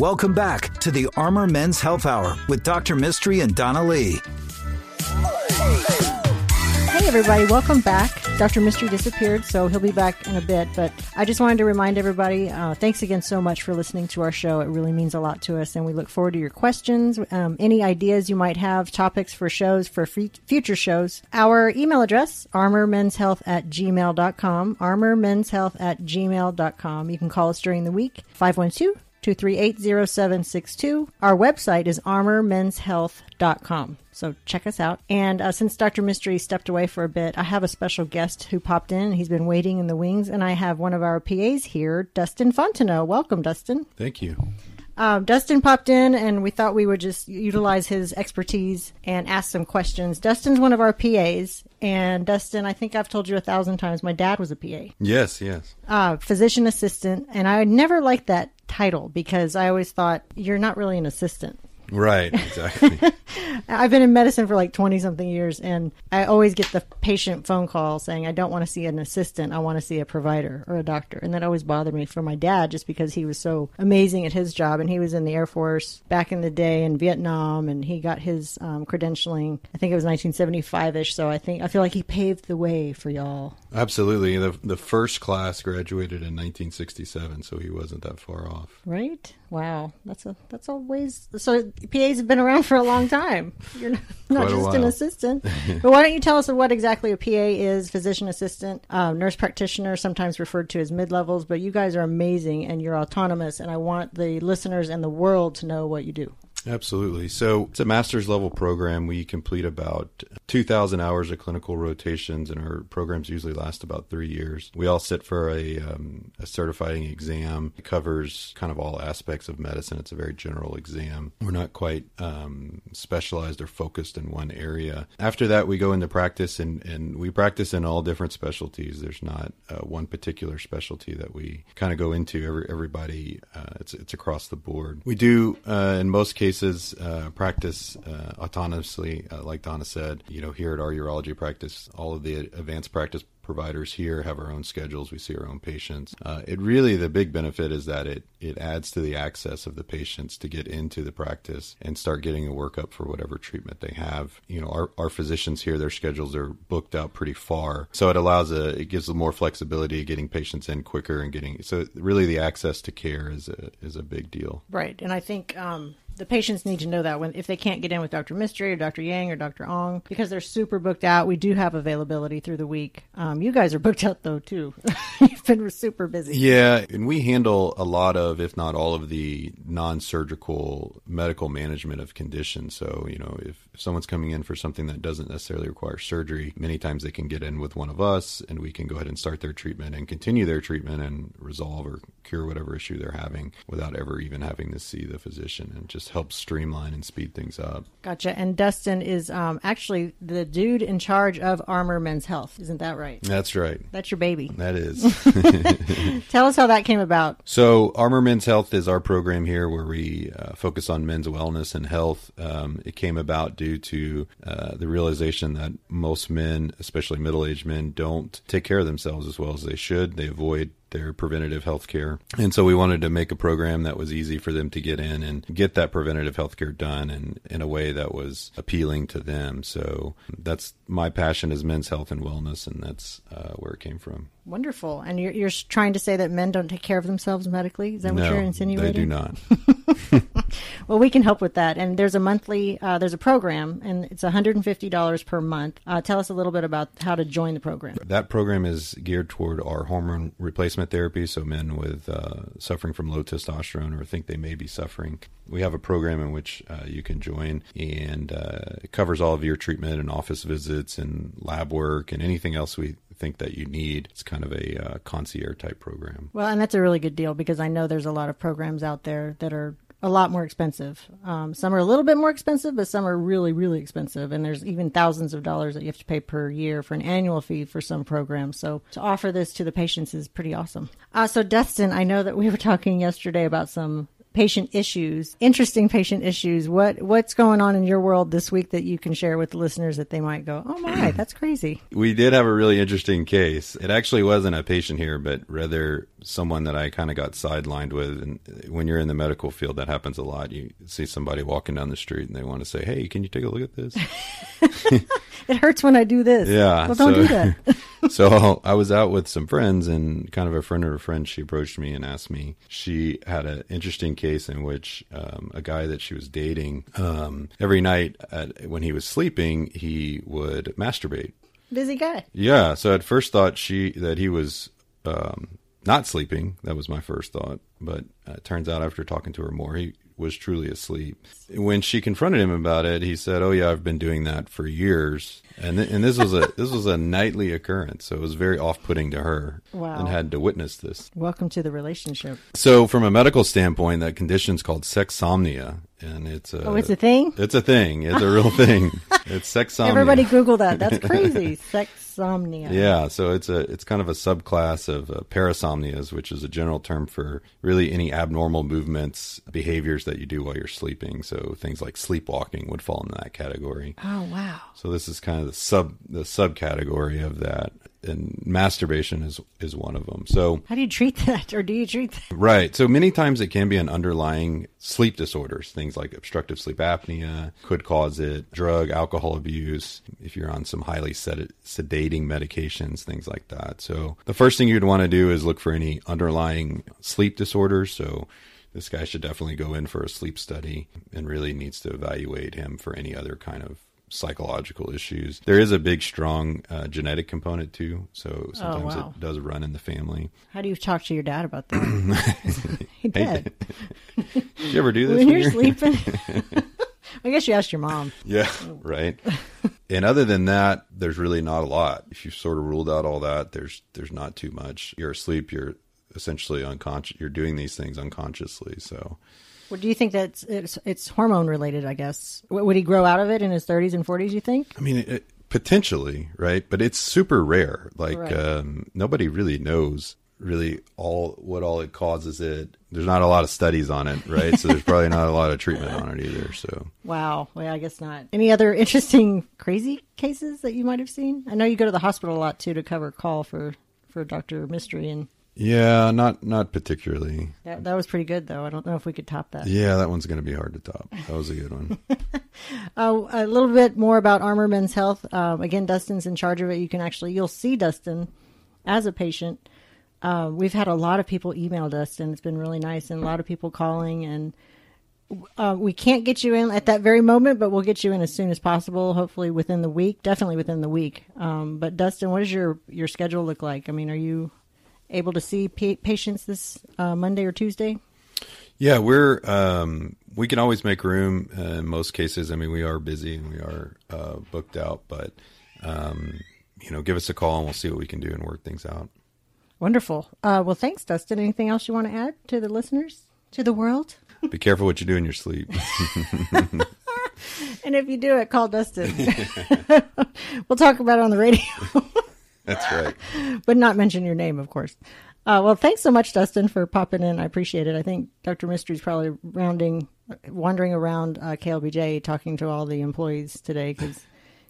Welcome back to the Armor Men's Health Hour with Dr. Mistry and Donna Lee. Hey, everybody, welcome back. Dr. Mistry disappeared, so he'll be back in a bit. But I just wanted to remind everybody uh, thanks again so much for listening to our show. It really means a lot to us, and we look forward to your questions, um, any ideas you might have, topics for shows, for future shows. Our email address, armormenshealth at gmail.com, armormenshealth at gmail.com. You can call us during the week, 512 238 0762. Our website is armormenshealth.com. So check us out. And uh, since Dr. Mistry stepped away for a bit, I have a special guest who popped in. He's been waiting in the wings, and I have one of our PAs here, Dustin Fontenot. Welcome, Dustin. Thank you. Um, Dustin popped in, and we thought we would just utilize his expertise and ask some questions. Dustin's one of our PAs, and Dustin, I think I've told you a thousand times, my dad was a PA, Yes, yes. uh, physician assistant, and I never liked that title because I always thought you're not really an assistant. Right, exactly. I've been in medicine for like 20 something years, and I always get the patient phone call saying, I don't want to see an assistant. I want to see a provider or a doctor. And that always bothered me for my dad just because he was so amazing at his job. And he was in the Air Force back in the day in Vietnam, and he got his um, credentialing, I think it was 1975 ish. So I think, I feel like he paved the way for y'all. Absolutely. The the first class graduated in 1967, so he wasn't that far off. Right? Wow, that's a that's always. So PAs have been around for a long time. You're not, not just an assistant. but why don't you tell us what exactly a PA is? Physician assistant, uh, nurse practitioner, sometimes referred to as mid levels. But you guys are amazing and you're autonomous, and I want the listeners and the world to know what you do. Absolutely. So it's a master's level program. We complete about 2,000 hours of clinical rotations, and our programs usually last about three years. We all sit for a, um, a certifying exam. It covers kind of all aspects of medicine. It's a very general exam. We're not quite um, specialized or focused in one area. After that, we go into practice, and, and we practice in all different specialties. There's not uh, one particular specialty that we kind of go into. Every, everybody, uh, it's, it's across the board. We do, uh, in most cases, uh, practice uh, autonomously, uh, like Donna said. You know, here at our urology practice, all of the advanced practice providers here have our own schedules. We see our own patients. Uh, it really the big benefit is that it it adds to the access of the patients to get into the practice and start getting a workup for whatever treatment they have. You know, our, our physicians here, their schedules are booked out pretty far, so it allows a it gives them more flexibility getting patients in quicker and getting so really the access to care is a is a big deal. Right, and I think um, the patients need to know that when if they can't get in with Dr. Mistry or Dr. Yang or Dr. Ong because they're super booked out. We do have availability through the week. Um, you guys are booked out though too. You've been super busy. Yeah, and we handle a lot of, if not all of the non-surgical medical management of conditions. So, you know, if, if someone's coming in for something that doesn't necessarily require surgery, many times they can get in with one of us and we can go ahead and start their treatment and continue their treatment and resolve or cure whatever issue they're having without ever even having to see the physician and just helps streamline and speed things up. Gotcha. And Dustin is um, actually the dude in charge of Armor Men's Health. Isn't that right? That's right. That's your baby. That is. Tell us how that came about. So, Armor Men's Health is our program here where we uh, focus on men's wellness and health. Um, it came about due to uh, the realization that most men, especially middle aged men, don't take care of themselves as well as they should. They avoid their preventative health care. And so we wanted to make a program that was easy for them to get in and get that preventative health care done and in a way that was appealing to them. So that's my passion is men's health and wellness, and that's uh, where it came from. Wonderful. And you're, you're trying to say that men don't take care of themselves medically? Is that what no, you're insinuating? they do not. Well, we can help with that. And there's a monthly, uh, there's a program, and it's $150 per month. Uh, tell us a little bit about how to join the program. That program is geared toward our hormone replacement therapy, so men with uh, suffering from low testosterone or think they may be suffering. We have a program in which uh, you can join, and uh, it covers all of your treatment and office visits and lab work and anything else we think that you need. It's kind of a uh, concierge type program. Well, and that's a really good deal because I know there's a lot of programs out there that are a lot more expensive. Um, some are a little bit more expensive, but some are really, really expensive. And there's even thousands of dollars that you have to pay per year for an annual fee for some programs. So to offer this to the patients is pretty awesome. Uh, so, Dustin, I know that we were talking yesterday about some patient issues, interesting patient issues. What what's going on in your world this week that you can share with the listeners that they might go, "Oh my, that's crazy." We did have a really interesting case. It actually wasn't a patient here, but rather someone that I kind of got sidelined with. And when you're in the medical field, that happens a lot. You see somebody walking down the street and they want to say, "Hey, can you take a look at this?" it hurts when I do this. Yeah. Well, don't so, do that. so I was out with some friends, and kind of a friend of a friend, she approached me and asked me. She had an interesting case in which um, a guy that she was dating, um, every night at, when he was sleeping, he would masturbate. Busy guy. Yeah. So at first thought she that he was um, not sleeping. That was my first thought. But uh, it turns out after talking to her more, he was truly asleep. When she confronted him about it, he said, "Oh yeah, I've been doing that for years." And th- and this was a this was a nightly occurrence, so it was very off-putting to her Wow. and had to witness this. Welcome to the relationship. So from a medical standpoint, that condition's called sexsomnia, and it's a Oh, it's a thing? It's a thing. It's a real thing. It's sexsomnia. Everybody Google that. That's crazy. Sexsomnia. Yeah, so it's a it's kind of a subclass of uh, parasomnias, which is a general term for really any abnormal movements, behaviors that you do while you're sleeping. So things like sleepwalking would fall into that category. Oh wow. So this is kind of the sub the subcategory of that, and masturbation is is one of them. So How do you treat that, or do you treat that? Right. So many times it can be an underlying sleep disorders. Things like obstructive sleep apnea could cause it, drug, alcohol abuse, if you're on some highly sed- sedating medications, things like that. So the first thing you'd want to do is look for any underlying sleep disorders. So this guy should definitely go in for a sleep study and really needs to evaluate him for any other kind of psychological issues. There is a big, strong uh, genetic component too. So sometimes wow. it does run in the family. How do you talk to your dad about that? he did. Did you ever do this when you're sleeping. I guess you asked your mom. Yeah, right. and other than that, there's really not a lot. If you've sort of ruled out all that, there's there's not too much. You're asleep. You're essentially unconscious. You're doing these things unconsciously. So Well, do you think that it's, it's hormone related? I guess. Would he grow out of it in his 30s and 40s? You think? I mean, it, potentially, right? But it's super rare. Like Right. um, nobody really knows really all what all it causes. It there's not a lot of studies on it, right? so there's probably not a lot of treatment on it either. So Wow. Well, I guess not. Any other interesting, crazy cases that you might have seen? I know you go to the hospital a lot too to cover call for for Doctor Mistry, and yeah, not not particularly. that that was pretty good though. I don't know if we could top that. Yeah, that one's going to be hard to top. That was a good one. Uh, a little bit more about Armor Men's Health. Um, again, Dustin's in charge of it. You can actually you'll see Dustin as a patient. Uh, we've had a lot of people email Dustin. It's been really nice, and a lot of people calling. And uh, we can't get you in at that very moment, but we'll get you in as soon as possible. Hopefully within the week. Definitely within the week. Um, but Dustin, what does your your schedule look like? I mean, are you able to see pa- patients this uh, Monday or Tuesday? Yeah, we're um, we can always make room uh, in most cases. I mean, we are busy and we are uh, booked out, but um, you know, give us a call and we'll see what we can do and work things out. Wonderful. Uh, well, thanks, Dustin. Anything else you want to add to the listeners, to the world? Be careful what you do in your sleep. And if you do it, call Dustin. we'll talk about it on the radio, That's right. but not mention your name, of course. Uh, well, thanks so much, Dustin, for popping in. I appreciate it. I think Dr. Mistry's probably rounding, wandering around uh, KLBJ talking to all the employees today because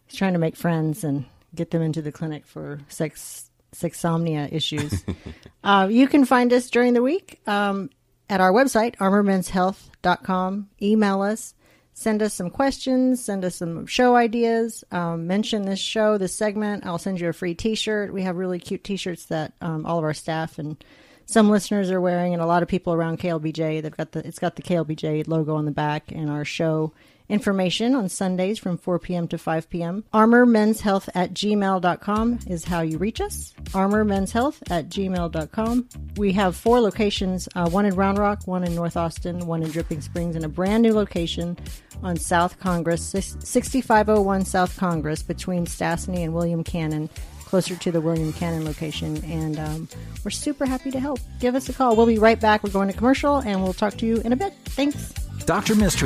he's trying to make friends and get them into the clinic for sex sexsomnia issues. uh, you can find us during the week um, at our website, armormenshealth.com. Email us. Send us some questions, send us some show ideas, um, mention this show, this segment. I'll send you a free t shirt. We have really cute t shirts that um, all of our staff and some listeners are wearing, and a lot of people around KLBJ. They've got the it's got the KLBJ logo on the back, and our show information on Sundays from 4 p.m. to 5 p.m. ArmorMen'sHealth at gmail.com is how you reach us. ArmorMen'sHealth at gmail.com. We have four locations uh, one in Round Rock, one in North Austin, one in Dripping Springs, and a brand new location on South Congress, 6501 South Congress between Stassney and William Cannon closer to the William Cannon location, and um, we're super happy to help. Give us a call. We'll be right back. We're going to commercial, and we'll talk to you in a bit. Thanks. Dr. Mistry